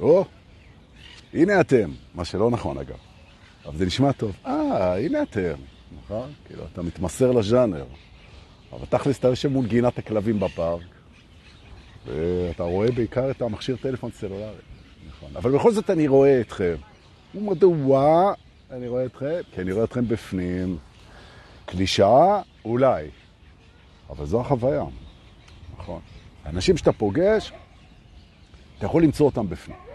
או, הנה אתם, מה שלא נכון אגב. אבל זה נשמע טוב. אה, הנה אתם, נכון? כאילו, אתה מתמסר לז'אנר. אבל תכלס אתה יושב מול גינת הכלבים בפארק, ואתה רואה בעיקר את המכשיר טלפון סלולרי. נכון. אבל בכל זאת אני רואה אתכם. ומדוע אני רואה אתכם? כי אני רואה אתכם בפנים. קלישאה? אולי. אבל זו החוויה. נכון. האנשים שאתה פוגש, אתה יכול למצוא אותם בפנים.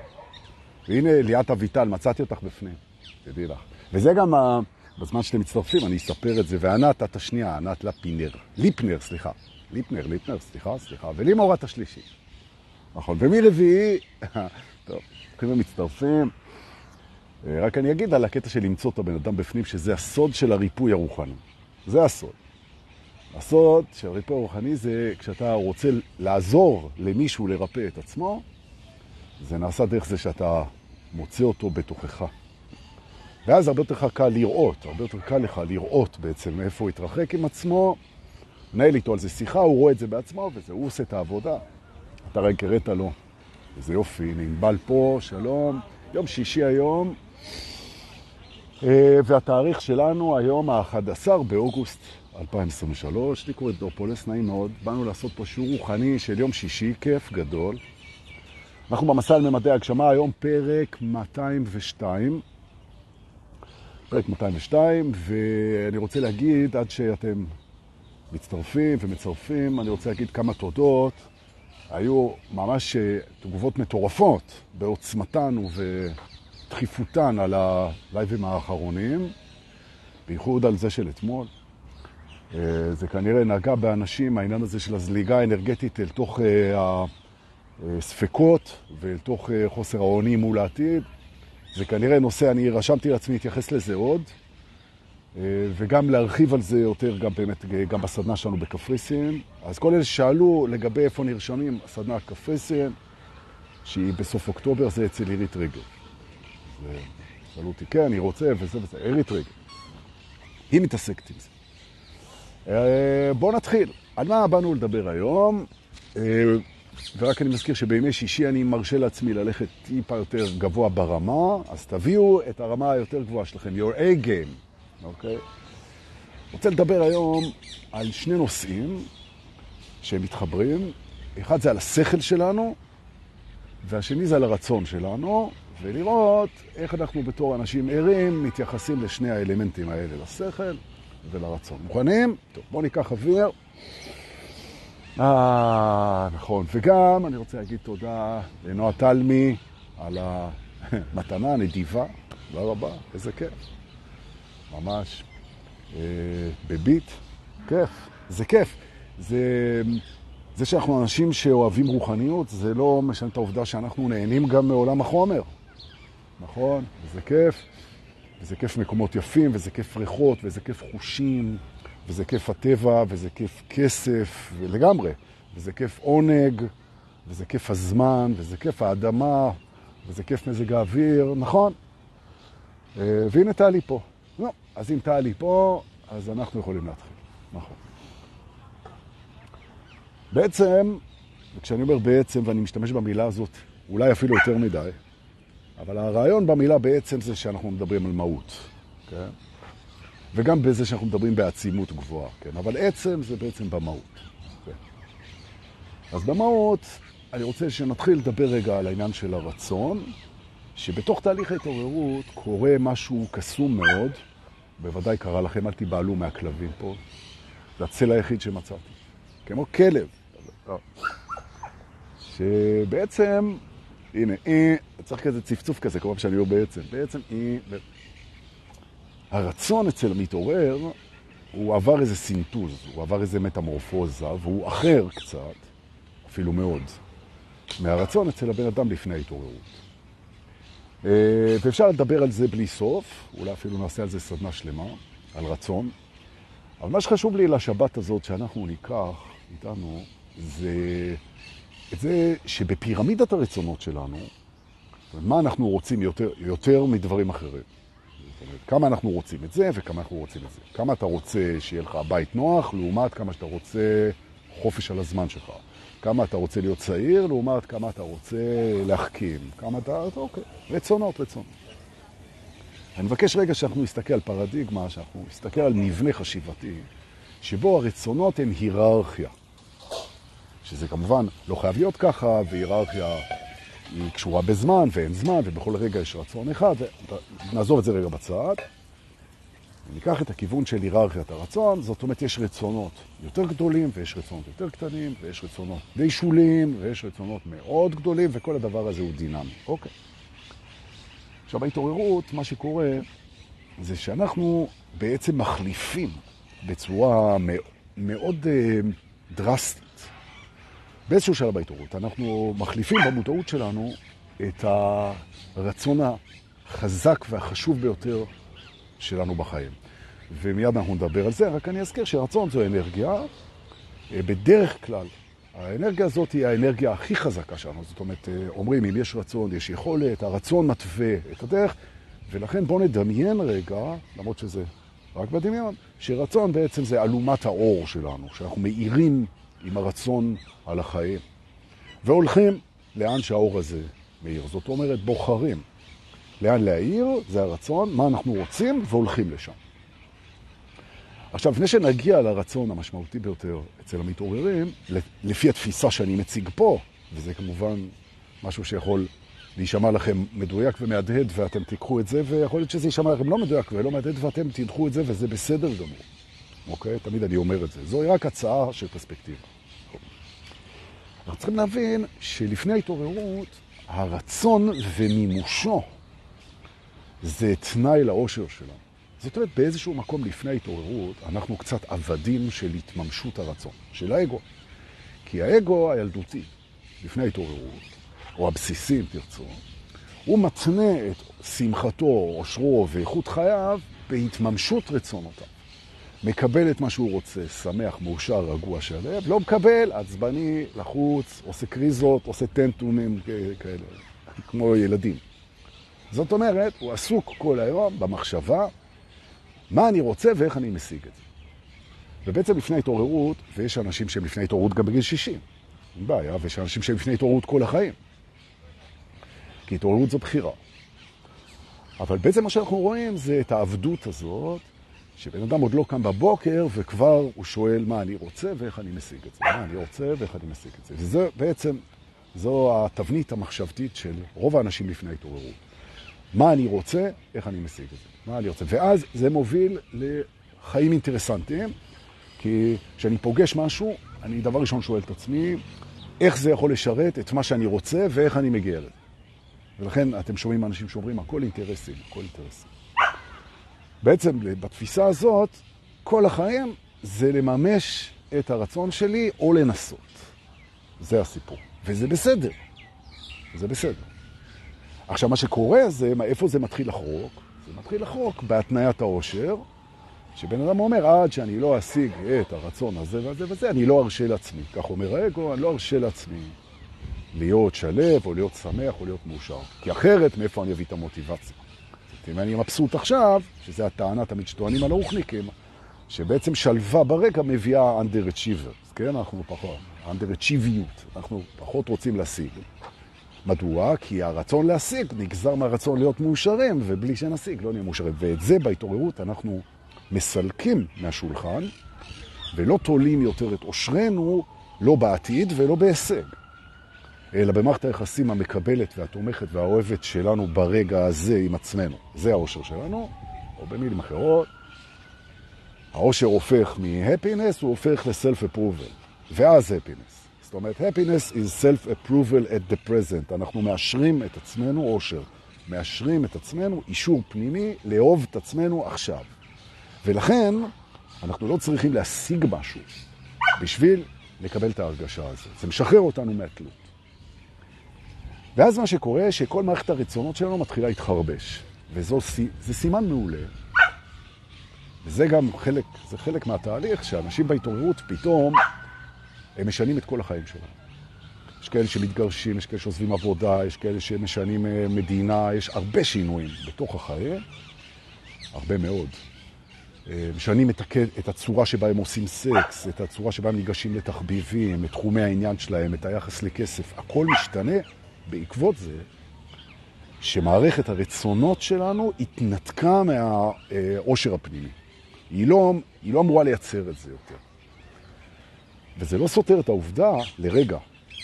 והנה ליאת אביטל, מצאתי אותך בפנים, תדעי לך. וזה גם ה... בזמן שאתם מצטרפים, אני אספר את זה. וענת, את השנייה, ענת לפינר. ליפנר, סליחה. ליפנר, ליפנר, סליחה, סליחה. ולימור את השלישי. נכון. ומרביעי, טוב, הולכים ומצטרפים. אה, רק אני אגיד על הקטע של למצוא את הבן אדם בפנים, שזה הסוד של הריפוי הרוחני. זה הסוד. הסוד של הריפוי הרוחני זה כשאתה רוצה לעזור למישהו לרפא את עצמו, זה נעשה דרך זה שאתה מוצא אותו בתוכך. ואז הרבה יותר קל לראות, הרבה יותר קל לך לראות בעצם איפה הוא התרחק עם עצמו, נהל איתו על זה שיחה, הוא רואה את זה בעצמו, וזה, הוא עושה את העבודה. אתה רק קראת לו. איזה יופי, ענבל פה, שלום. יום שישי היום, אה, והתאריך שלנו היום ה-11 באוגוסט 2023. לי קוראים דורפולס, נעים מאוד. באנו לעשות פה שיעור רוחני של יום שישי, כיף גדול. אנחנו במסע על ממדי הגשמה, היום פרק 202. פרק 202, ואני רוצה להגיד, עד שאתם מצטרפים ומצרפים, אני רוצה להגיד כמה תודות. היו ממש אה, תגובות מטורפות בעוצמתן ובדחיפותן על הלייבים האחרונים, בייחוד על זה של אתמול. אה, זה כנראה נגע באנשים, העניין הזה של הזליגה האנרגטית אל תוך אה, הספקות ואל תוך חוסר האונים מול העתיד. זה כנראה נושא, אני רשמתי לעצמי להתייחס לזה עוד, אה, וגם להרחיב על זה יותר גם באמת, גם בסדנה שלנו בקפריסין. אז כל אלה שאלו לגבי איפה נרשמים, הסדנה קפריסין, שהיא בסוף אוקטובר, זה אצל עירית רגל. שאלו אותי, כן, אני רוצה, וזה וזה, עירית רגל. היא מתעסקת עם זה. אה, בואו נתחיל. על מה באנו לדבר היום? ורק אני מזכיר שבימי שישי אני מרשה לעצמי ללכת טיפה יותר גבוה ברמה, אז תביאו את הרמה היותר גבוהה שלכם, your A game, אוקיי? רוצה לדבר היום על שני נושאים שהם מתחברים. אחד זה על השכל שלנו, והשני זה על הרצון שלנו, ולראות איך אנחנו בתור אנשים ערים מתייחסים לשני האלמנטים האלה, לשכל ולרצון. מוכנים? טוב, בואו ניקח אוויר. אה, נכון. וגם אני רוצה להגיד תודה לנועה תלמי על המתנה הנדיבה. תודה רבה, איזה כיף. ממש אה, בביט. כיף, זה כיף. זה, זה שאנחנו אנשים שאוהבים רוחניות, זה לא משנה את העובדה שאנחנו נהנים גם מעולם החומר. נכון? וזה כיף. וזה כיף מקומות יפים, וזה כיף ריחות, וזה כיף חושים. וזה כיף הטבע, וזה כיף כסף, ולגמרי. וזה כיף עונג, וזה כיף הזמן, וזה כיף האדמה, וזה כיף מזג האוויר, נכון? אה, והנה טלי פה. לא, אז אם טלי פה, אז אנחנו יכולים להתחיל. נכון. בעצם, וכשאני אומר בעצם, ואני משתמש במילה הזאת, אולי אפילו יותר מדי, אבל הרעיון במילה בעצם זה שאנחנו מדברים על מהות, כן? וגם בזה שאנחנו מדברים בעצימות גבוהה, כן? אבל עצם זה בעצם במהות. כן? אז במהות, אני רוצה שנתחיל לדבר רגע על העניין של הרצון, שבתוך תהליך ההתעוררות קורה משהו קסום מאוד, בוודאי קרה לכם, אל תיבעלו מהכלבים פה, זה הצל היחיד שמצאתי, כמו כלב. שבעצם, הנה, אי, צריך כזה צפצוף כזה, כל פעם שאני אומר בעצם, בעצם אי, הרצון אצל המתעורר, הוא עבר איזה סינטוז, הוא עבר איזה מטמורפוזה, והוא אחר קצת, אפילו מאוד, מהרצון אצל הבן אדם לפני ההתעוררות. אה, ואפשר לדבר על זה בלי סוף, אולי אפילו נעשה על זה סדנה שלמה, על רצון. אבל מה שחשוב לי לשבת הזאת שאנחנו ניקח איתנו, זה את זה שבפירמידת הרצונות שלנו, מה אנחנו רוצים יותר, יותר מדברים אחרים. כמה אנחנו רוצים את זה וכמה אנחנו רוצים את זה. כמה אתה רוצה שיהיה לך בית נוח, לעומת כמה שאתה רוצה חופש על הזמן שלך. כמה אתה רוצה להיות צעיר, לעומת כמה אתה רוצה להחכים. כמה אתה... אוקיי, רצונות, רצונות. אני מבקש רגע שאנחנו נסתכל על פרדיגמה, שאנחנו נסתכל על מבנה חשיבתי, שבו הרצונות הן היררכיה. שזה כמובן לא חייב להיות ככה, והיררכיה היא קשורה בזמן, ואין זמן, ובכל רגע יש רצון אחד, נעזוב את זה רגע בצד. ניקח את הכיוון של היררכיית הרצון, זאת אומרת יש רצונות יותר גדולים ויש רצונות יותר קטנים ויש רצונות די שוליים ויש רצונות מאוד גדולים וכל הדבר הזה הוא דינמי. אוקיי. עכשיו בהתעוררות מה שקורה זה שאנחנו בעצם מחליפים בצורה מאוד uh, דרסטית. באיזשהו שלב בהתעוררות אנחנו מחליפים במודעות שלנו את הרצון החזק והחשוב ביותר שלנו בחיים. ומיד אנחנו נדבר על זה, רק אני אזכיר שרצון זו אנרגיה. אה, בדרך כלל, האנרגיה הזאת היא האנרגיה הכי חזקה שלנו. זאת אומרת, אה, אומרים, אם יש רצון, יש יכולת, הרצון מתווה את הדרך, ולכן בואו נדמיין רגע, למרות שזה רק בדמיון, שרצון בעצם זה אלומת האור שלנו, שאנחנו מאירים עם הרצון על החיים. והולכים לאן שהאור הזה מאיר. זאת אומרת, בוחרים. לאן להעיר, זה הרצון, מה אנחנו רוצים, והולכים לשם. עכשיו, לפני שנגיע לרצון המשמעותי ביותר אצל המתעוררים, לפי התפיסה שאני מציג פה, וזה כמובן משהו שיכול להישמע לכם מדויק ומהדהד, ואתם תיקחו את זה, ויכול להיות שזה יישמע לכם לא מדויק ולא מהדהד, ואתם תדחו את זה, וזה בסדר גמור. אוקיי? תמיד אני אומר את זה. זוהי רק הצעה של פרספקטיבה. אנחנו צריכים להבין שלפני ההתעוררות, הרצון ומימושו זה תנאי לאושר שלנו. זאת אומרת, באיזשהו מקום לפני ההתעוררות, אנחנו קצת עבדים של התממשות הרצון, של האגו. כי האגו הילדותי, לפני ההתעוררות, או הבסיסי אם תרצו, הוא מתנה את שמחתו, אושרו ואיכות חייו בהתממשות רצונותיו. מקבל את מה שהוא רוצה, שמח, מאושר, רגוע, שלב, לא מקבל, עצבני, לחוץ, עושה קריזות, עושה טנטונים כאלה, כמו ילדים. זאת אומרת, הוא עסוק כל היום במחשבה מה אני רוצה ואיך אני משיג את זה. ובעצם לפני התעוררות, ויש אנשים שהם לפני התעוררות גם בגיל 60, אין בעיה, ויש אנשים שהם לפני התעוררות כל החיים. כי התעוררות זו בחירה. אבל בעצם מה שאנחנו רואים זה את העבדות הזאת, שבן אדם עוד לא קם בבוקר וכבר הוא שואל מה אני רוצה ואיך אני משיג את זה. מה אני רוצה ואיך אני משיג את זה. וזה בעצם, זו התבנית המחשבתית של רוב האנשים לפני ההתעוררות. מה אני רוצה, איך אני משיג את זה. מה אני רוצה. ואז זה מוביל לחיים אינטרסנטיים, כי כשאני פוגש משהו, אני דבר ראשון שואל את עצמי, איך זה יכול לשרת את מה שאני רוצה ואיך אני מגיע לזה. ולכן אתם שומעים אנשים שאומרים, הכל אינטרסים, הכל אינטרסים. בעצם בתפיסה הזאת, כל החיים זה לממש את הרצון שלי או לנסות. זה הסיפור. וזה בסדר. זה בסדר. עכשיו, מה שקורה זה, איפה זה מתחיל לחרוק? זה מתחיל לחרוק בהתניית העושר, שבן אדם אומר, עד שאני לא אשיג את הרצון הזה והזה וזה, אני לא ארשה לעצמי. כך אומר האגו, אני לא ארשה לעצמי להיות שלב, או להיות שמח, או להיות מאושר. כי אחרת, מאיפה אני אביא את המוטיבציה? אם אני מבסוט עכשיו, שזה הטענה תמיד שטוענים על הרוחניקים, שבעצם שלווה ברגע מביאה underachievers, כן? אנחנו פחות, underachieveיות, אנחנו פחות רוצים להשיג. מדוע? כי הרצון להשיג נגזר מהרצון להיות מאושרים, ובלי שנשיג לא נהיה מאושרים. ואת זה בהתעוררות אנחנו מסלקים מהשולחן, ולא תולים יותר את עושרנו, לא בעתיד ולא בהישג, אלא במערכת היחסים המקבלת והתומכת והאוהבת שלנו ברגע הזה עם עצמנו. זה האושר שלנו, או במילים אחרות, האושר הופך מ-happiness, הוא הופך ל-self-approval, ואז happiness. אומרת, happiness is self-approval at the present. אנחנו מאשרים את עצמנו אושר. מאשרים את עצמנו אישור פנימי לאהוב את עצמנו עכשיו. ולכן, אנחנו לא צריכים להשיג משהו בשביל לקבל את ההרגשה הזאת. זה משחרר אותנו מהתלות. ואז מה שקורה, שכל מערכת הרצונות שלנו מתחילה להתחרבש. וזה סימן מעולה. וזה גם חלק, זה חלק מהתהליך, שאנשים בהתעוררות פתאום הם משנים את כל החיים שלהם. יש כאלה שמתגרשים, יש כאלה שעוזבים עבודה, יש כאלה שמשנים מדינה, יש הרבה שינויים בתוך החיים, הרבה מאוד. אה, משנים את, הק... את הצורה שבה הם עושים סקס, את הצורה שבה הם ניגשים לתחביבים, את תחומי העניין שלהם, את היחס לכסף. הכל משתנה בעקבות זה שמערכת הרצונות שלנו התנתקה מהעושר הפנימי. היא לא, היא לא אמורה לייצר את זה יותר. וזה לא סותר את העובדה, לרגע,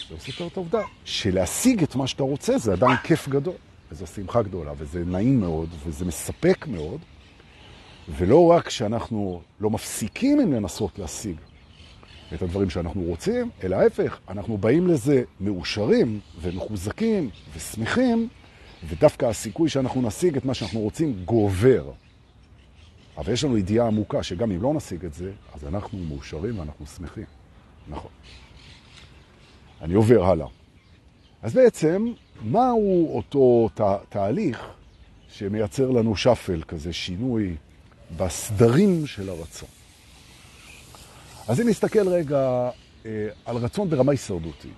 זה לא סותר את העובדה שלהשיג את מה שאתה רוצה זה עדיין כיף גדול, וזו שמחה גדולה, וזה נעים מאוד, וזה מספק מאוד, ולא רק שאנחנו לא מפסיקים עם לנסות להשיג את הדברים שאנחנו רוצים, אלא ההפך, אנחנו באים לזה מאושרים ומחוזקים ושמחים, ודווקא הסיכוי שאנחנו נשיג את מה שאנחנו רוצים גובר. אבל יש לנו ידיעה עמוקה שגם אם לא נשיג את זה, אז אנחנו מאושרים ואנחנו שמחים. נכון. אני עובר הלאה. אז בעצם, מהו אותו תה, תהליך שמייצר לנו שפל כזה, שינוי בסדרים של הרצון? אז אם נסתכל רגע אה, על רצון ברמה הישרדותית,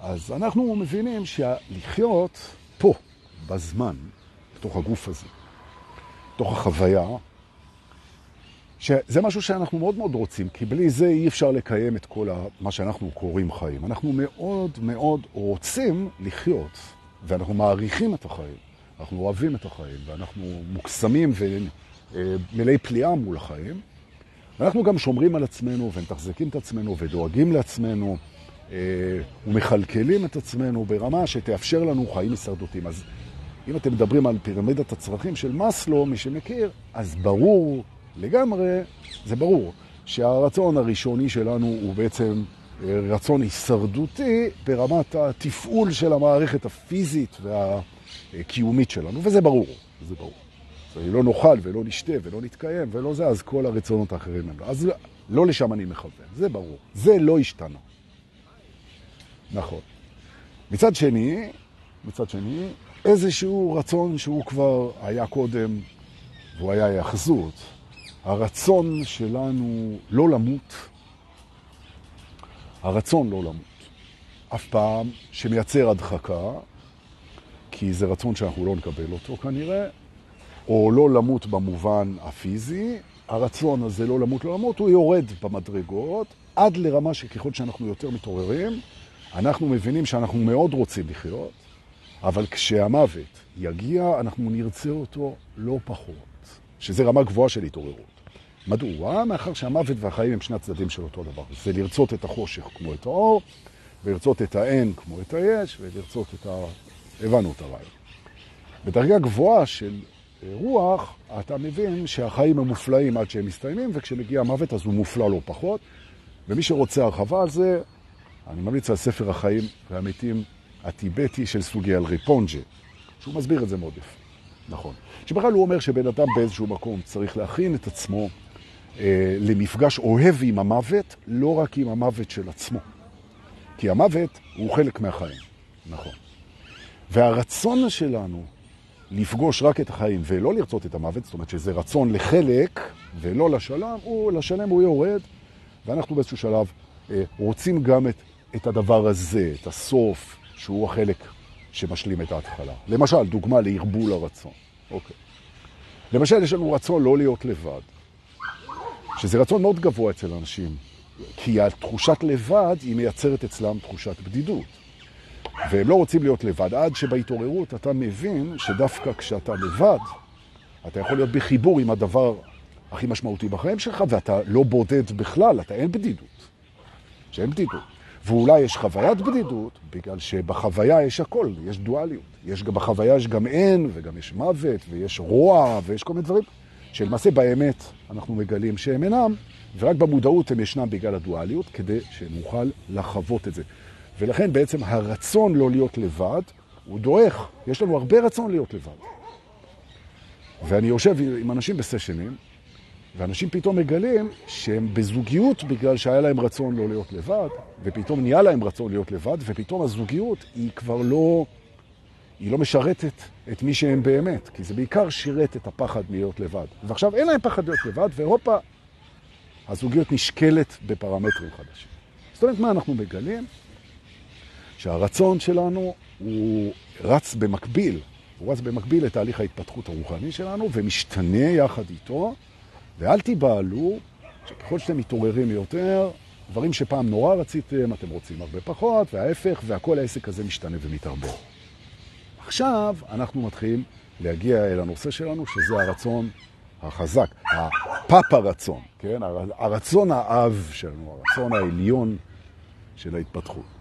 אז אנחנו מבינים שלחיות פה, בזמן, בתוך הגוף הזה, בתוך החוויה, שזה משהו שאנחנו מאוד מאוד רוצים, כי בלי זה אי אפשר לקיים את כל מה שאנחנו קוראים חיים. אנחנו מאוד מאוד רוצים לחיות, ואנחנו מעריכים את החיים, אנחנו אוהבים את החיים, ואנחנו מוקסמים ומלאי פליאה מול החיים. ואנחנו גם שומרים על עצמנו ומתחזקים את עצמנו ודואגים לעצמנו אה, ומכלכלים את עצמנו ברמה שתאפשר לנו חיים הישרדותיים. אז אם אתם מדברים על פירמידת הצרכים של מסלו, מי שמכיר, אז ברור לגמרי, זה ברור, שהרצון הראשוני שלנו הוא בעצם אה, רצון הישרדותי ברמת התפעול של המערכת הפיזית והקיומית שלנו, וזה ברור, זה ברור. אז לא נאכל ולא נשתה ולא נתקיים ולא זה, אז כל הרצונות האחרים הם לא. אז לא לשם אני מכוון, זה ברור. זה לא השתנה. נכון. מצד שני, מצד שני, איזשהו רצון שהוא כבר היה קודם, והוא היה יחזות, הרצון שלנו לא למות, הרצון לא למות, אף פעם שמייצר הדחקה, כי זה רצון שאנחנו לא נקבל אותו כנראה, או לא למות במובן הפיזי, הרצון הזה לא למות, לא למות, הוא יורד במדרגות עד לרמה שככל שאנחנו יותר מתעוררים, אנחנו מבינים שאנחנו מאוד רוצים לחיות, אבל כשהמוות יגיע, אנחנו נרצה אותו לא פחות, שזה רמה גבוהה של התעוררות. מדוע? מאחר שהמוות והחיים הם שני הצדדים של אותו דבר. זה לרצות את החושך כמו את האור, ולרצות את האין כמו את היש, ולרצות את ה... הבנו את הרעיון. בדרגה גבוהה של רוח, אתה מבין שהחיים הם מופלאים עד שהם מסתיימים, וכשמגיע המוות אז הוא מופלא לא פחות. ומי שרוצה הרחבה על זה, אני ממליץ על ספר החיים והמתים הטיבטי של סוגי על ריפונג'ה, שהוא מסביר את זה מאוד יפה. נכון. שבכלל הוא אומר שבן אדם באיזשהו מקום צריך להכין את עצמו אה, למפגש אוהב עם המוות, לא רק עם המוות של עצמו. כי המוות הוא חלק מהחיים, נכון. והרצון שלנו לפגוש רק את החיים ולא לרצות את המוות, זאת אומרת שזה רצון לחלק ולא לשלם, הוא, לשלם הוא יורד, ואנחנו באיזשהו שלב אה, רוצים גם את, את הדבר הזה, את הסוף, שהוא החלק שמשלים את ההתחלה. למשל, דוגמה להרבול הרצון. אוקיי. למשל, יש לנו רצון לא להיות לבד. שזה רצון מאוד גבוה אצל אנשים, כי התחושת לבד היא מייצרת אצלם תחושת בדידות. והם לא רוצים להיות לבד, עד שבהתעוררות אתה מבין שדווקא כשאתה לבד, אתה יכול להיות בחיבור עם הדבר הכי משמעותי בחיים שלך, ואתה לא בודד בכלל, אתה אין בדידות. שאין בדידות. ואולי יש חוויית בדידות, בגלל שבחוויה יש הכל, יש דואליות. יש בחוויה יש גם אין, וגם יש מוות, ויש רוע, ויש כל מיני דברים. שלמעשה באמת אנחנו מגלים שהם אינם, ורק במודעות הם ישנם בגלל הדואליות, כדי שנוכל לחוות את זה. ולכן בעצם הרצון לא להיות לבד הוא דועך. יש לנו הרבה רצון להיות לבד. ואני יושב עם אנשים בסשנים, ואנשים פתאום מגלים שהם בזוגיות בגלל שהיה להם רצון לא להיות לבד, ופתאום נהיה להם רצון להיות לבד, ופתאום הזוגיות היא כבר לא... היא לא משרתת את מי שהם באמת, כי זה בעיקר שירת את הפחד מלהיות לבד. ועכשיו אין להם פחד להיות לבד, ואירופה, הזוגיות נשקלת בפרמטרים חדשים. זאת אומרת, מה אנחנו מגלים? שהרצון שלנו הוא רץ במקביל הוא רץ במקביל לתהליך ההתפתחות הרוחני שלנו ומשתנה יחד איתו, ואל תיבהלו שככל שאתם מתעוררים יותר, דברים שפעם נורא רציתם, אתם רוצים הרבה פחות, וההפך, והכל העסק הזה משתנה ומתערבב. עכשיו אנחנו מתחילים להגיע אל הנושא שלנו, שזה הרצון החזק, הפאפ הרצון, כן? הרצון האב שלנו, הרצון העליון של ההתפתחות.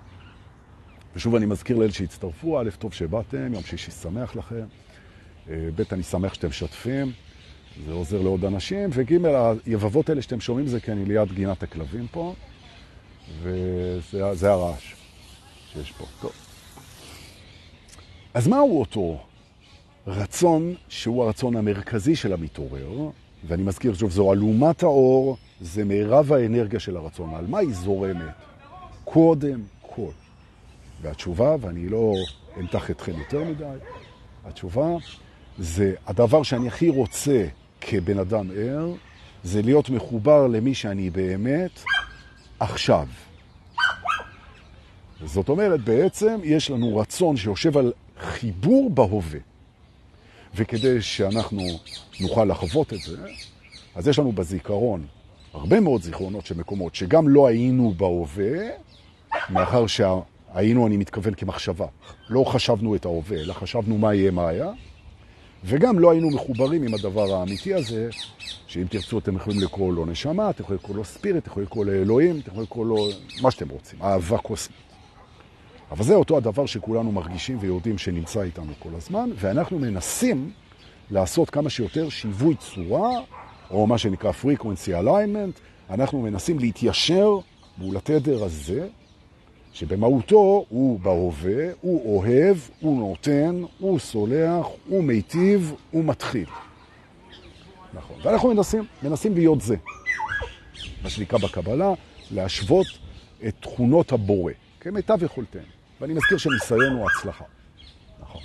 ושוב אני מזכיר לאלה שהצטרפו, א', טוב שבאתם, יום שישי שמח לכם, אה, ב', אני שמח שאתם משתפים, זה עוזר לעוד אנשים, וג', היבבות האלה שאתם שומעים זה אני ליד גינת הכלבים פה, וזה הרעש שיש פה. טוב. אז מהו אותו רצון שהוא הרצון המרכזי של המתעורר? ואני מזכיר שוב, זו אלומת האור, זה מירב האנרגיה של הרצון. על מה היא זורמת? קודם כל. והתשובה, ואני לא אמתח אתכם יותר מדי, התשובה זה הדבר שאני הכי רוצה כבן אדם ער, זה להיות מחובר למי שאני באמת עכשיו. זאת אומרת, בעצם יש לנו רצון שיושב על חיבור בהווה. וכדי שאנחנו נוכל לחוות את זה, אז יש לנו בזיכרון הרבה מאוד זיכרונות של מקומות שגם לא היינו בהווה, מאחר שהיינו, אני מתכוון כמחשבה. לא חשבנו את ההווה, אלא חשבנו מה יהיה, מה היה, וגם לא היינו מחוברים עם הדבר האמיתי הזה, שאם תרצו אתם יכולים לקרוא לו נשמה, אתם יכולים לקרוא לו ספיריט, אתם יכולים לקרוא לו אלוהים, אתם יכולים לקרוא לו מה שאתם רוצים, אהבה קוסמית. אבל זה אותו הדבר שכולנו מרגישים ויודעים שנמצא איתנו כל הזמן, ואנחנו מנסים לעשות כמה שיותר שיווי צורה, או מה שנקרא frequency alignment, אנחנו מנסים להתיישר מול התדר הזה, שבמהותו הוא בהווה, הוא אוהב, הוא נותן, הוא סולח, הוא מיטיב, הוא מתחיל. נכון. ואנחנו מנסים, מנסים להיות זה. מה שנקרא בקבלה, להשוות את תכונות הבורא, כמיטב יכולתנו. ואני מזכיר שניסיון הוא הצלחה. נכון.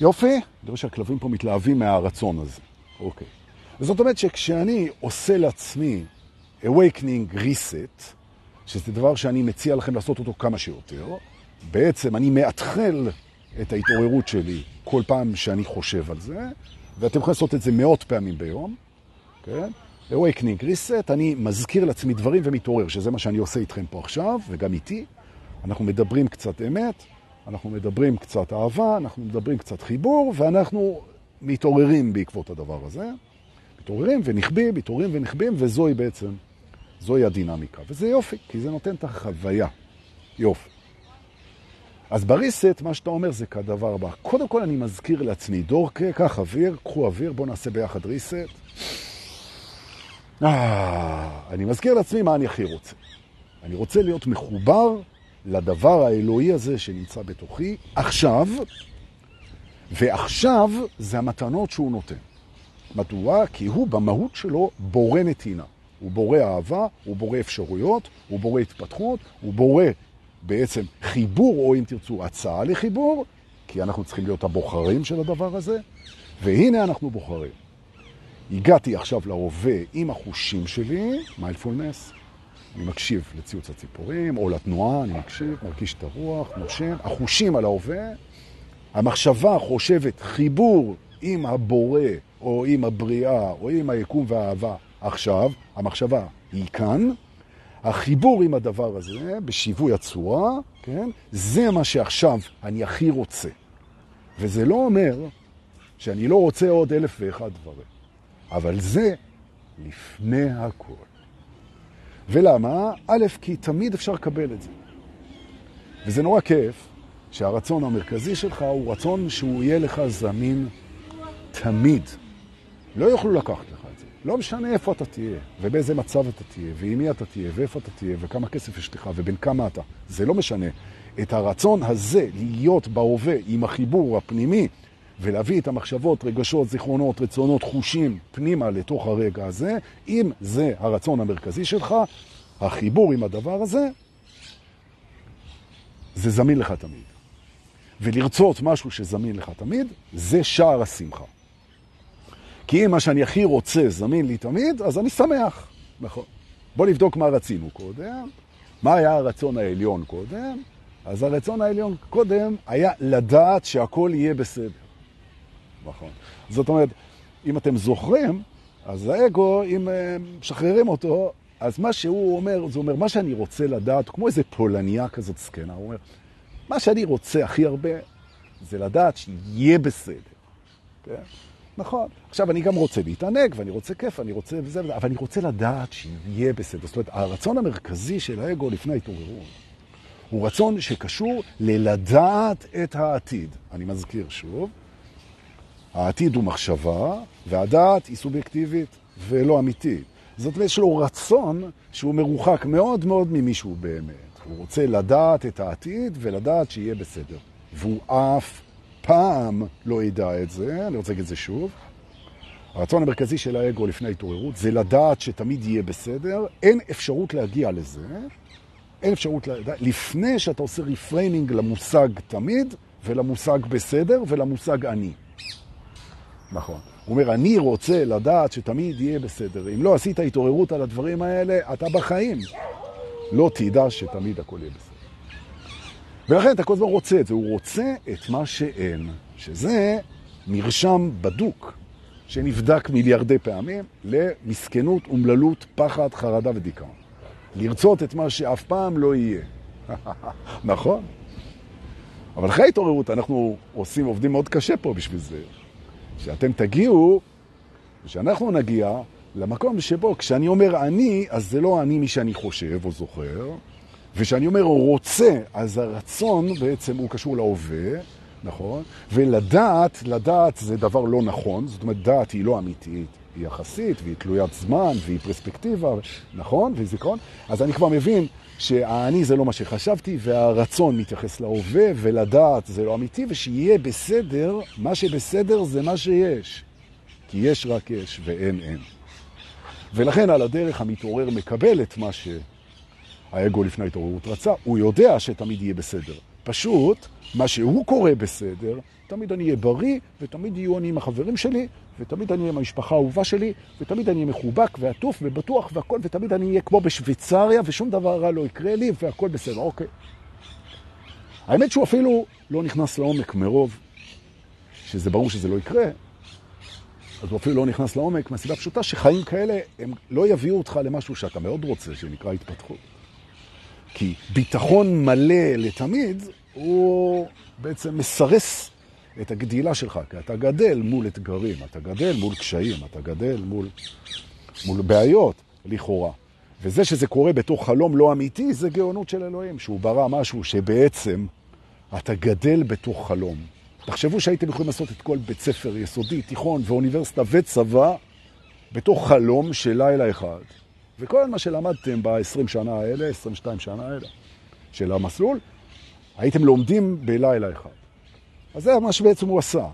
יופי, אני רואה שהכלבים פה מתלהבים מהרצון הזה. אוקיי. וזאת אומרת שכשאני עושה לעצמי awakening reset, שזה דבר שאני מציע לכם לעשות אותו כמה שיותר, בעצם אני מאתחל את ההתעוררות שלי כל פעם שאני חושב על זה, ואתם יכולים לעשות את זה מאות פעמים ביום, כן? awakening reset, אני מזכיר לעצמי דברים ומתעורר, שזה מה שאני עושה איתכם פה עכשיו, וגם איתי. אנחנו מדברים קצת אמת, אנחנו מדברים קצת אהבה, אנחנו מדברים קצת חיבור, ואנחנו מתעוררים בעקבות הדבר הזה. מתעוררים ונחבים, מתעוררים ונחבים, וזוהי בעצם, זוהי הדינמיקה. וזה יופי, כי זה נותן את החוויה. יופי. אז בריסט, מה שאתה אומר זה כדבר הבא. קודם כל אני מזכיר לעצמי, דורקה, קח אוויר, קחו אוויר, בואו נעשה ביחד ריסט. אה, אני מזכיר לעצמי מה אני הכי רוצה. אני רוצה להיות מחובר לדבר האלוהי הזה שנמצא בתוכי עכשיו, ועכשיו זה המתנות שהוא נותן. מדוע? כי הוא במהות שלו בורא נתינה. הוא בורא אהבה, הוא בורא אפשרויות, הוא בורא התפתחות, הוא בורא בעצם חיבור, או אם תרצו, הצעה לחיבור, כי אנחנו צריכים להיות הבוחרים של הדבר הזה, והנה אנחנו בוחרים. הגעתי עכשיו להווה עם החושים שלי, מיילפולנס, אני מקשיב לציוץ הציפורים, או לתנועה, אני מקשיב, מרגיש את הרוח, נושם, החושים על ההווה, המחשבה חושבת חיבור עם הבורא, או עם הבריאה, או עם היקום והאהבה עכשיו, המחשבה היא כאן, החיבור עם הדבר הזה, בשיווי הצורה, כן, זה מה שעכשיו אני הכי רוצה. וזה לא אומר שאני לא רוצה עוד אלף ואחד דברים, אבל זה לפני הכל. ולמה? א', כי תמיד אפשר לקבל את זה. וזה נורא כיף שהרצון המרכזי שלך הוא רצון שהוא יהיה לך זמין תמיד. לא יוכלו לקחת לך. לא משנה איפה אתה תהיה, ובאיזה מצב אתה תהיה, ועם מי אתה תהיה, ואיפה אתה תהיה, וכמה כסף יש לך, ובין כמה אתה. זה לא משנה. את הרצון הזה להיות בהווה עם החיבור הפנימי, ולהביא את המחשבות, רגשות, זיכרונות, רצונות, חושים פנימה לתוך הרגע הזה, אם זה הרצון המרכזי שלך, החיבור עם הדבר הזה, זה זמין לך תמיד. ולרצות משהו שזמין לך תמיד, זה שער השמחה. כי אם מה שאני הכי רוצה זמין לי תמיד, אז אני שמח. נכון. בוא נבדוק מה רצינו קודם. מה היה הרצון העליון קודם? אז הרצון העליון קודם היה לדעת שהכל יהיה בסדר. נכון. זאת אומרת, אם אתם זוכרים, אז האגו, אם אה, משחררים אותו, אז מה שהוא אומר, זה אומר, מה שאני רוצה לדעת, כמו איזה פולניה כזאת זקנה, הוא אומר, מה שאני רוצה הכי הרבה, זה לדעת שיהיה בסדר. כן? נכון. עכשיו, אני גם רוצה להתענג, ואני רוצה כיף, אני רוצה וזה וזה, אבל אני רוצה לדעת שיהיה בסדר. זאת אומרת, הרצון המרכזי של האגו לפני ההתעוררות, הוא רצון שקשור ללדעת את העתיד. אני מזכיר שוב, העתיד הוא מחשבה, והדעת היא סובייקטיבית ולא אמיתית. זאת אומרת, יש לו רצון שהוא מרוחק מאוד מאוד ממישהו באמת. הוא רוצה לדעת את העתיד ולדעת שיהיה בסדר. והוא אף פעם לא ידע את זה, אני רוצה להגיד את זה שוב. הרצון המרכזי של האגו לפני ההתעוררות זה לדעת שתמיד יהיה בסדר, אין אפשרות להגיע לזה, אין אפשרות לדעת, לפני שאתה עושה reframing למושג תמיד, ולמושג בסדר, ולמושג אני. נכון. הוא אומר, אני רוצה לדעת שתמיד יהיה בסדר. אם לא עשית התעוררות על הדברים האלה, אתה בחיים לא תדע שתמיד הכל יהיה בסדר. ולכן אתה כל הזמן רוצה את זה, הוא רוצה את מה שאין, שזה מרשם בדוק, שנבדק מיליארדי פעמים, למסכנות, אומללות, פחד, חרדה ודיכאון. לרצות את מה שאף פעם לא יהיה. נכון? אבל אחרי התעוררות אנחנו עושים, עובדים מאוד קשה פה בשביל זה. שאתם תגיעו, שאנחנו נגיע למקום שבו כשאני אומר אני, אז זה לא אני מי שאני חושב או זוכר, וכשאני אומר רוצה, אז הרצון בעצם הוא קשור להווה, נכון? ולדעת, לדעת זה דבר לא נכון, זאת אומרת דעת היא לא אמיתית, היא יחסית, והיא תלוית זמן, והיא פרספקטיבה, נכון? והיא זיכרון. אז אני כבר מבין שהאני זה לא מה שחשבתי, והרצון מתייחס להווה, ולדעת זה לא אמיתי, ושיהיה בסדר, מה שבסדר זה מה שיש. כי יש רק יש ואין אין. ולכן על הדרך המתעורר מקבל את מה שהאגו לפני ההתעוררות רצה, הוא יודע שתמיד יהיה בסדר. פשוט, מה שהוא קורא בסדר, תמיד אני אהיה בריא, ותמיד יהיו אני עם החברים שלי, ותמיד אני אהיה עם המשפחה האהובה שלי, ותמיד אני אהיה מחובק ועטוף ובטוח והכל, ותמיד אני אהיה כמו בשוויצריה, ושום דבר רע לא יקרה לי, והכל בסדר, אוקיי. האמת שהוא אפילו לא נכנס לעומק מרוב, שזה ברור שזה לא יקרה, אז הוא אפילו לא נכנס לעומק מהסיבה פשוטה שחיים כאלה הם לא יביאו אותך למשהו שאתה מאוד רוצה, שנקרא התפתחות. כי ביטחון מלא לתמיד הוא בעצם מסרס את הגדילה שלך, כי אתה גדל מול אתגרים, אתה גדל מול קשיים, אתה גדל מול, מול בעיות, לכאורה. וזה שזה קורה בתוך חלום לא אמיתי, זה גאונות של אלוהים, שהוא ברא משהו שבעצם אתה גדל בתוך חלום. תחשבו שהייתם יכולים לעשות את כל בית ספר יסודי, תיכון ואוניברסיטה וצבא בתוך חלום של לילה אחד. וכל מה שלמדתם ב-20 שנה האלה, 22 שנה האלה של המסלול, הייתם לומדים בלילה אחד. אז זה מה שבעצם הוא עשה.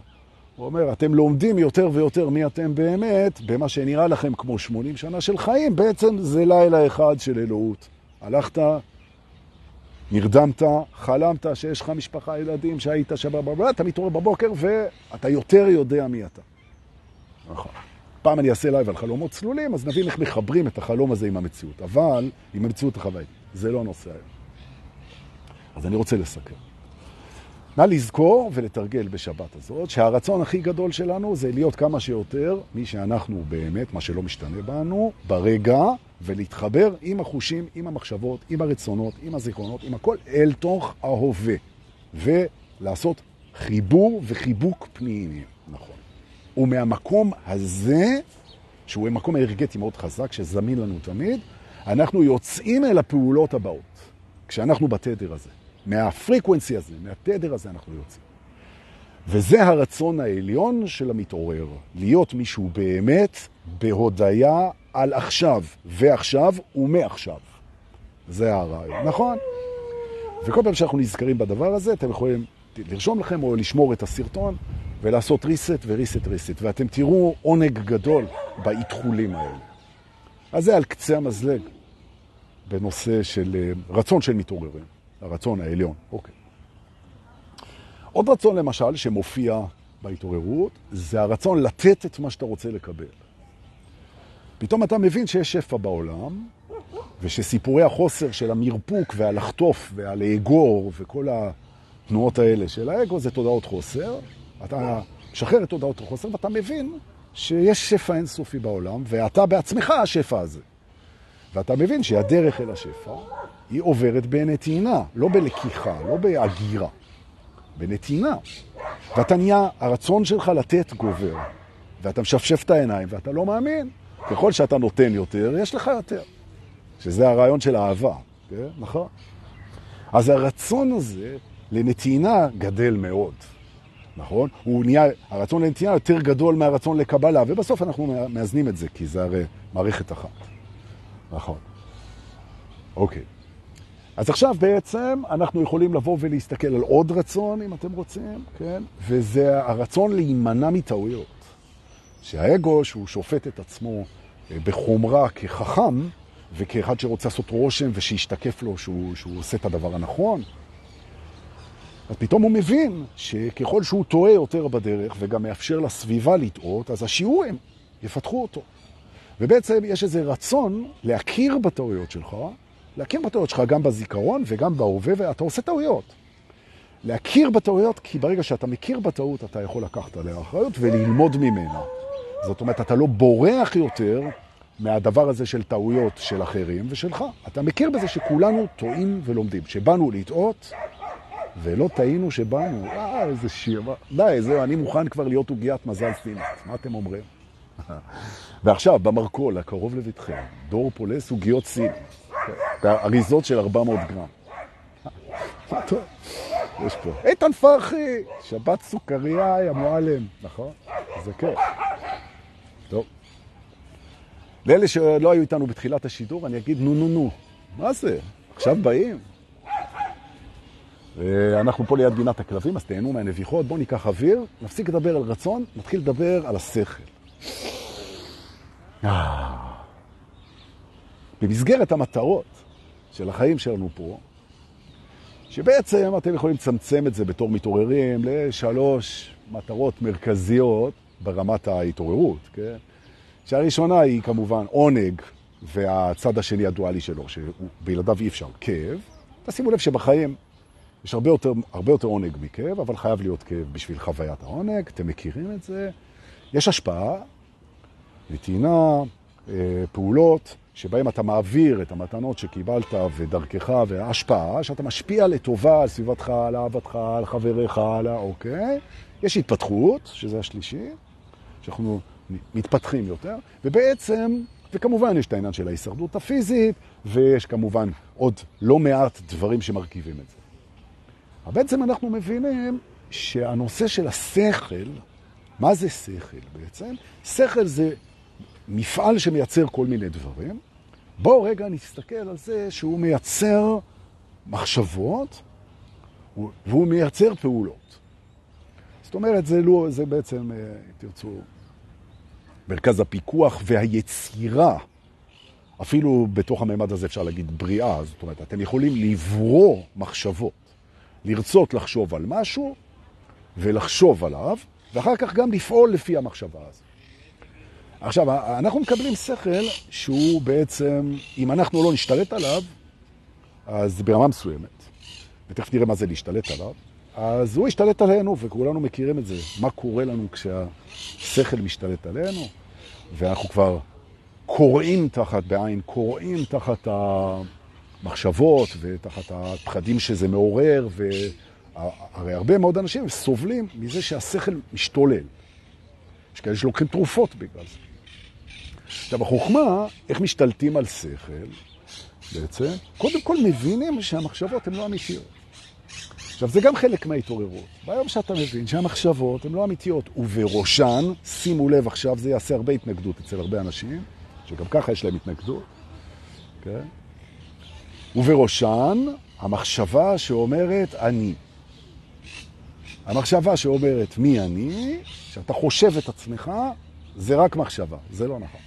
הוא אומר, אתם לומדים יותר ויותר מי אתם באמת, במה שנראה לכם כמו 80 שנה של חיים, בעצם זה לילה אחד של אלוהות. הלכת, נרדמת, חלמת שיש לך משפחה, ילדים, שהיית שבבה, אתה מתעורר בבוקר ואתה יותר יודע מי אתה. נכון. פעם אני אעשה live על חלומות צלולים, אז נבין איך מחברים את החלום הזה עם המציאות. אבל, עם המציאות החוואית. זה לא הנושא היום. אז אני רוצה לסכם. נא לזכור ולתרגל בשבת הזאת שהרצון הכי גדול שלנו זה להיות כמה שיותר מי שאנחנו באמת, מה שלא משתנה בנו, ברגע, ולהתחבר עם החושים, עם המחשבות, עם הרצונות, עם הזיכרונות, עם הכל, אל תוך ההווה. ולעשות חיבור וחיבוק פנימי, נכון. ומהמקום הזה, שהוא מקום אנרגטי מאוד חזק, שזמין לנו תמיד, אנחנו יוצאים אל הפעולות הבאות, כשאנחנו בתדר הזה. מהפריקוונסי הזה, מהתדר הזה אנחנו יוצאים. וזה הרצון העליון של המתעורר, להיות מישהו באמת בהודעה על עכשיו, ועכשיו ומעכשיו. זה הרעיון, נכון? וכל פעם שאנחנו נזכרים בדבר הזה, אתם יכולים לרשום לכם או לשמור את הסרטון ולעשות ריסט וריסט ריסט, ואתם תראו עונג גדול בהתחולים האלה. אז זה על קצה המזלג בנושא של אה, רצון של מתעוררים. הרצון העליון. אוקיי. עוד רצון למשל שמופיע בהתעוררות, זה הרצון לתת את מה שאתה רוצה לקבל. פתאום אתה מבין שיש שפע בעולם, ושסיפורי החוסר של המרפוק והלחטוף והלאגור וכל התנועות האלה של האגו זה תודעות חוסר. אתה משחרר את תודעות החוסר ואתה מבין שיש שפע אינסופי בעולם, ואתה בעצמך השפע הזה. ואתה מבין שהדרך אל השפע היא עוברת בנתינה, לא בלקיחה, לא בהגירה, בנתינה. ואתה נהיה, הרצון שלך לתת גובר, ואתה משפשף את העיניים ואתה לא מאמין. ככל שאתה נותן יותר, יש לך יותר. שזה הרעיון של האהבה, כן? נכון? אז הרצון הזה לנתינה גדל מאוד, נכון? הוא נהיה, הרצון לנתינה יותר גדול מהרצון לקבלה, ובסוף אנחנו מאזנים את זה, כי זה הרי מערכת אחת. נכון. אוקיי. אז עכשיו בעצם אנחנו יכולים לבוא ולהסתכל על עוד רצון, אם אתם רוצים, כן? וזה הרצון להימנע מטעויות. שהאגו, שהוא שופט את עצמו אה, בחומרה כחכם, וכאחד שרוצה לעשות רושם ושישתקף לו שהוא, שהוא עושה את הדבר הנכון, אז פתאום הוא מבין שככל שהוא טועה יותר בדרך וגם מאפשר לסביבה לטעות, אז השיעורים יפתחו אותו. ובעצם יש איזה רצון להכיר בטעויות שלך, להכיר בטעויות שלך גם בזיכרון וגם בהווה, ואתה עושה טעויות. להכיר בטעויות, כי ברגע שאתה מכיר בטעות, אתה יכול לקחת עליה אחריות וללמוד ממנה. זאת אומרת, אתה לא בורח יותר מהדבר הזה של טעויות של אחרים ושלך. אתה מכיר בזה שכולנו טועים ולומדים, שבאנו לטעות ולא טעינו שבאנו. אה, איזה שיר. די, זהו, אני מוכן כבר להיות עוגיית מזל סינית. מה אתם אומרים? ועכשיו, במרקול, הקרוב לביתכם, דור פולס עוגיות סין. אריזות של 400 גרם. מה טוב? יש פה. איתן פרחי, שבת סוכריה, המועלם, נכון? זה כיף. טוב. לאלה שלא היו איתנו בתחילת השידור, אני אגיד נו נו נו. מה זה? עכשיו באים? אנחנו פה ליד בינת הכלבים, אז תהנו מהנביחות. בואו ניקח אוויר, נפסיק לדבר על רצון, נתחיל לדבר על השכל. אה. במסגרת המטרות של החיים שלנו פה, שבעצם אתם יכולים לצמצם את זה בתור מתעוררים לשלוש מטרות מרכזיות ברמת ההתעוררות, כן? שהראשונה היא כמובן עונג, והצד השני הדואלי שלו, שבלעדיו אי אפשר, כאב. תשימו לב שבחיים יש הרבה יותר, הרבה יותר עונג מכאב, אבל חייב להיות כאב בשביל חוויית העונג, אתם מכירים את זה. יש השפעה, נתינה, אה, פעולות, שבהם אתה מעביר את המתנות שקיבלת ודרכך וההשפעה, שאתה משפיע לטובה על סביבתך, על אהבתך, על חבריך, על ה... אוקיי? יש התפתחות, שזה השלישי, שאנחנו מתפתחים יותר, ובעצם, וכמובן יש את העניין של ההישרדות הפיזית, ויש כמובן עוד לא מעט דברים שמרכיבים את זה. אבל בעצם אנחנו מבינים שהנושא של השכל, מה זה שכל בעצם? שכל זה מפעל שמייצר כל מיני דברים. בואו רגע נסתכל על זה שהוא מייצר מחשבות והוא מייצר פעולות. זאת אומרת, זה, לא, זה בעצם, אה, תרצו, מרכז הפיקוח והיצירה. אפילו בתוך הממד הזה אפשר להגיד בריאה, זאת אומרת, אתם יכולים לברוא מחשבות, לרצות לחשוב על משהו ולחשוב עליו, ואחר כך גם לפעול לפי המחשבה הזאת. עכשיו, אנחנו מקבלים שכל שהוא בעצם, אם אנחנו לא נשתלט עליו, אז ברמה מסוימת, ותכף נראה מה זה להשתלט עליו, אז הוא ישתלט עלינו, וכולנו מכירים את זה. מה קורה לנו כשהשכל משתלט עלינו, ואנחנו כבר קוראים תחת, בעין, קוראים תחת המחשבות ותחת הפחדים שזה מעורר, והרי הרבה מאוד אנשים סובלים מזה שהשכל משתולל. יש כאלה שלוקחים תרופות בגלל זה. עכשיו, החוכמה, איך משתלטים על שכל, בעצם, קודם כל מבינים שהמחשבות הן לא אמיתיות. עכשיו, זה גם חלק מההתעוררות. ביום שאתה מבין שהמחשבות הן לא אמיתיות, ובראשן, שימו לב, עכשיו זה יעשה הרבה התנגדות אצל הרבה אנשים, שגם ככה יש להם התנגדות, כן? ובראשן, המחשבה שאומרת אני. המחשבה שאומרת מי אני, שאתה חושב את עצמך, זה רק מחשבה, זה לא נכון.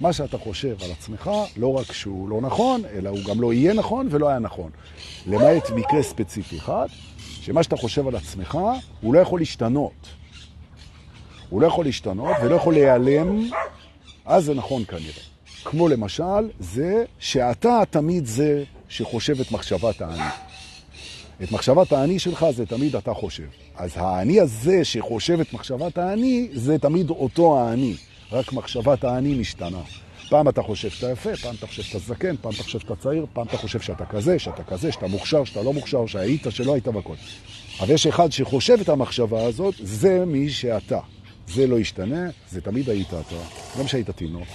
מה שאתה חושב על עצמך, לא רק שהוא לא נכון, אלא הוא גם לא יהיה נכון ולא היה נכון. למעט מקרה ספציפי אחד, שמה שאתה חושב על עצמך, הוא לא יכול להשתנות. הוא לא יכול להשתנות ולא יכול להיעלם, אז זה נכון כנראה. כמו למשל, זה שאתה תמיד זה שחושב את מחשבת האני. את מחשבת האני שלך זה תמיד אתה חושב. אז האני הזה שחושב את מחשבת האני, זה תמיד אותו האני. רק מחשבת האני משתנה. פעם אתה חושב שאתה יפה, פעם אתה חושב שאתה זקן, פעם אתה חושב שאתה צעיר, פעם אתה חושב שאתה כזה, שאתה כזה, שאתה מוכשר, שאתה לא מוכשר, שהיית, שלא היית והכל. אבל יש אחד שחושב את המחשבה הזאת, זה מי שאתה. זה לא ישתנה, זה תמיד היית אתה, גם שהיית תינוק,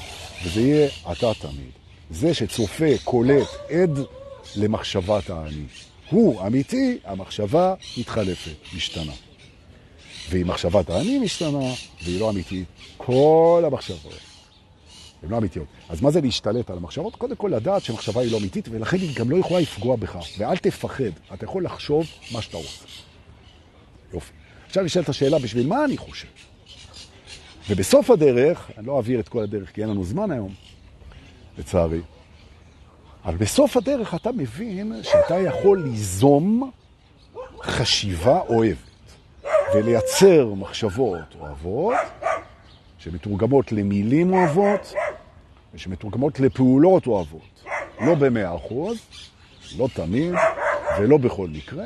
וזה יהיה אתה תמיד. זה שצופה, קולט, עד למחשבת האני. הוא אמיתי, המחשבה מתחלפת, משתנה. ואם מחשבת האני משתנה, והיא לא אמיתית, כל המחשבות הן לא אמיתיות. אז מה זה להשתלט על המחשבות? קודם כל לדעת שמחשבה היא לא אמיתית, ולכן היא גם לא יכולה לפגוע בך. ואל תפחד, אתה יכול לחשוב מה שאתה רוצה. יופי. עכשיו נשאלת השאלה, בשביל מה אני חושב? ובסוף הדרך, אני לא אעביר את כל הדרך כי אין לנו זמן היום, לצערי, אבל בסוף הדרך אתה מבין שאתה יכול ליזום חשיבה אוהבת ולייצר מחשבות אוהבות שמתורגמות למילים אוהבות ושמתורגמות לפעולות אוהבות. לא במאה אחוז, לא תמיד ולא בכל מקרה,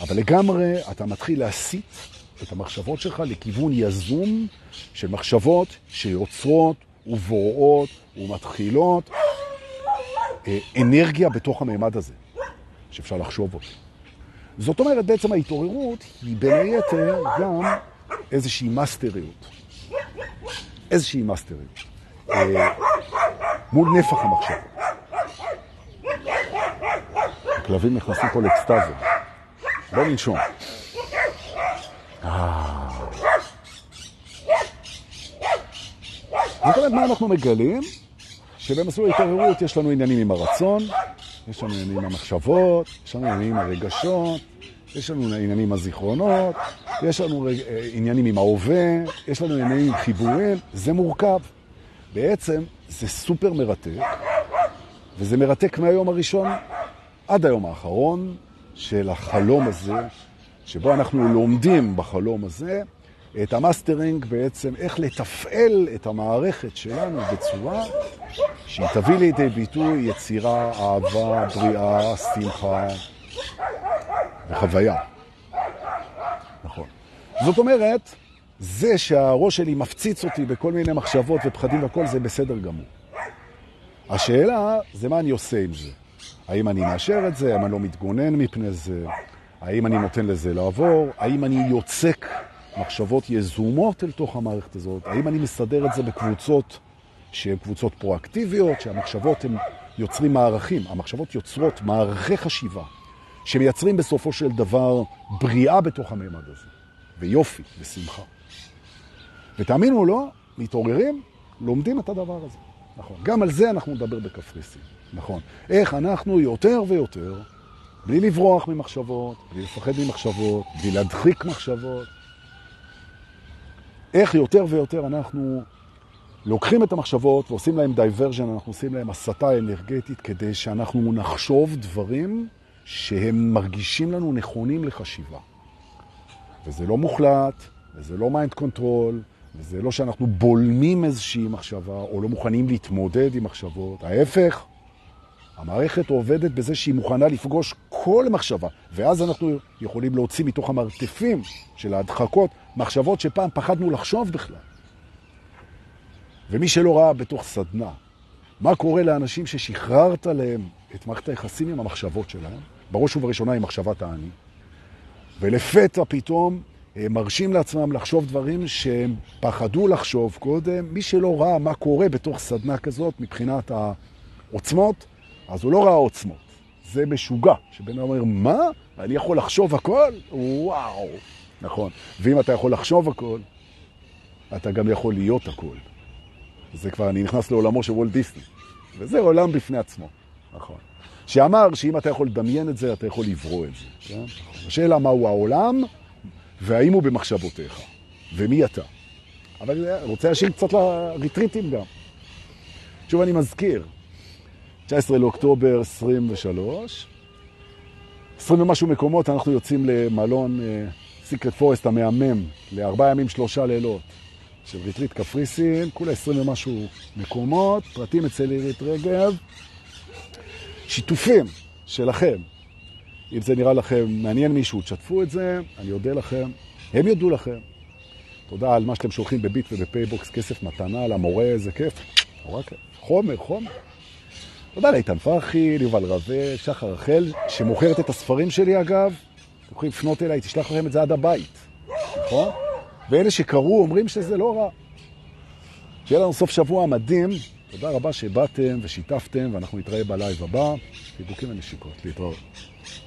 אבל לגמרי אתה מתחיל להסיט את המחשבות שלך לכיוון יזום של מחשבות שיוצרות ובוראות ומתחילות אה, אנרגיה בתוך הממד הזה, שאפשר לחשוב אותו. זאת אומרת, בעצם ההתעוררות היא בין היתר גם איזושהי מאסטריות. איזושהי מאסטריות. אה, מול נפח המחשב. הכלבים נכנסים פה לאקסטאזה. בוא ננשום. אה. זאת אומרת, מה אנחנו מגלים? שבמסלול ההתעוררות יש לנו עניינים עם הרצון, יש לנו עניינים עם המחשבות, יש לנו עניינים עם הרגשות, יש לנו עניינים עם הזיכרונות, יש לנו רג... אה, עניינים עם ההווה, יש לנו עניינים עם חיבורים, זה מורכב. בעצם זה סופר מרתק, וזה מרתק מהיום הראשון עד היום האחרון של החלום הזה, שבו אנחנו לומדים בחלום הזה את המאסטרינג בעצם, איך לתפעל את המערכת שלנו בצורה שהיא תביא לידי ביטוי יצירה, אהבה, בריאה, שמחה וחוויה. נכון. זאת אומרת, זה שהראש שלי מפציץ אותי בכל מיני מחשבות ופחדים והכל, זה בסדר גמור. השאלה זה מה אני עושה עם זה. האם אני מאשר את זה, האם אני לא מתגונן מפני זה, האם אני נותן לזה לעבור, האם אני יוצק מחשבות יזומות אל תוך המערכת הזאת, האם אני מסדר את זה בקבוצות שהן קבוצות פרואקטיביות, שהמחשבות הן יוצרים מערכים, המחשבות יוצרות מערכי חשיבה, שמייצרים בסופו של דבר בריאה בתוך הממד הזה, ויופי, ושמחה. ותאמינו או לא, מתעוררים, לומדים את הדבר הזה. נכון. גם על זה אנחנו נדבר בקפריסין. נכון. איך אנחנו יותר ויותר, בלי לברוח ממחשבות, בלי לפחד ממחשבות, בלי להדחיק מחשבות, איך יותר ויותר אנחנו לוקחים את המחשבות ועושים להם diversion, אנחנו עושים להם הסטה אנרגטית כדי שאנחנו נחשוב דברים שהם מרגישים לנו נכונים לחשיבה. וזה לא מוחלט, וזה לא mind control, וזה לא שאנחנו בולמים איזושהי מחשבה, או לא מוכנים להתמודד עם מחשבות. ההפך, המערכת עובדת בזה שהיא מוכנה לפגוש כל מחשבה, ואז אנחנו יכולים להוציא מתוך המרתפים של ההדחקות מחשבות שפעם פחדנו לחשוב בכלל. ומי שלא ראה בתוך סדנה, מה קורה לאנשים ששחררת להם את מערכת היחסים עם המחשבות שלהם, בראש ובראשונה עם מחשבת האני, ולפתע פתאום הם מרשים לעצמם לחשוב דברים שהם פחדו לחשוב קודם. מי שלא ראה מה קורה בתוך סדנה כזאת מבחינת העוצמות, אז הוא לא ראה עוצמות. זה משוגע, שבן אדם אומר, מה? אני יכול לחשוב הכל? וואו. נכון. ואם אתה יכול לחשוב הכל, אתה גם יכול להיות הכל. זה כבר, אני נכנס לעולמו של וולט דיסני. וזה עולם בפני עצמו, נכון. שאמר שאם אתה יכול לדמיין את זה, אתה יכול לברוא את זה. כן? השאלה מהו העולם, והאם הוא במחשבותיך, ומי אתה. אבל אני רוצה להשאיר קצת לריטריטים גם. שוב אני מזכיר, 19 לאוקטובר 23, 20 ומשהו מקומות, אנחנו יוצאים למלון Secret uh, Forest המהמם, לארבעה ימים, שלושה לילות. של ריטריט קפריסין, כולה 20 ומשהו מקומות, פרטים אצל עירית רגב, שיתופים שלכם. אם זה נראה לכם מעניין מישהו, תשתפו את זה, אני אודה לכם, הם יודו לכם. תודה על מה שאתם שולחים בביט ובפייבוקס, כסף מתנה למורה, איזה כיף. כיף. חומר, חומר. תודה לאיתן פרחי, ליובל רווה, שחר רחל, שמוכרת את הספרים שלי אגב. אתם יכולים לפנות אליי, תשלח לכם את זה עד הבית, נכון? ואלה שקראו אומרים שזה לא רע. שיהיה לנו סוף שבוע מדהים. תודה רבה שבאתם ושיתפתם, ואנחנו נתראה בלייב הבא. חיבוקים ונשיקות, להתראות.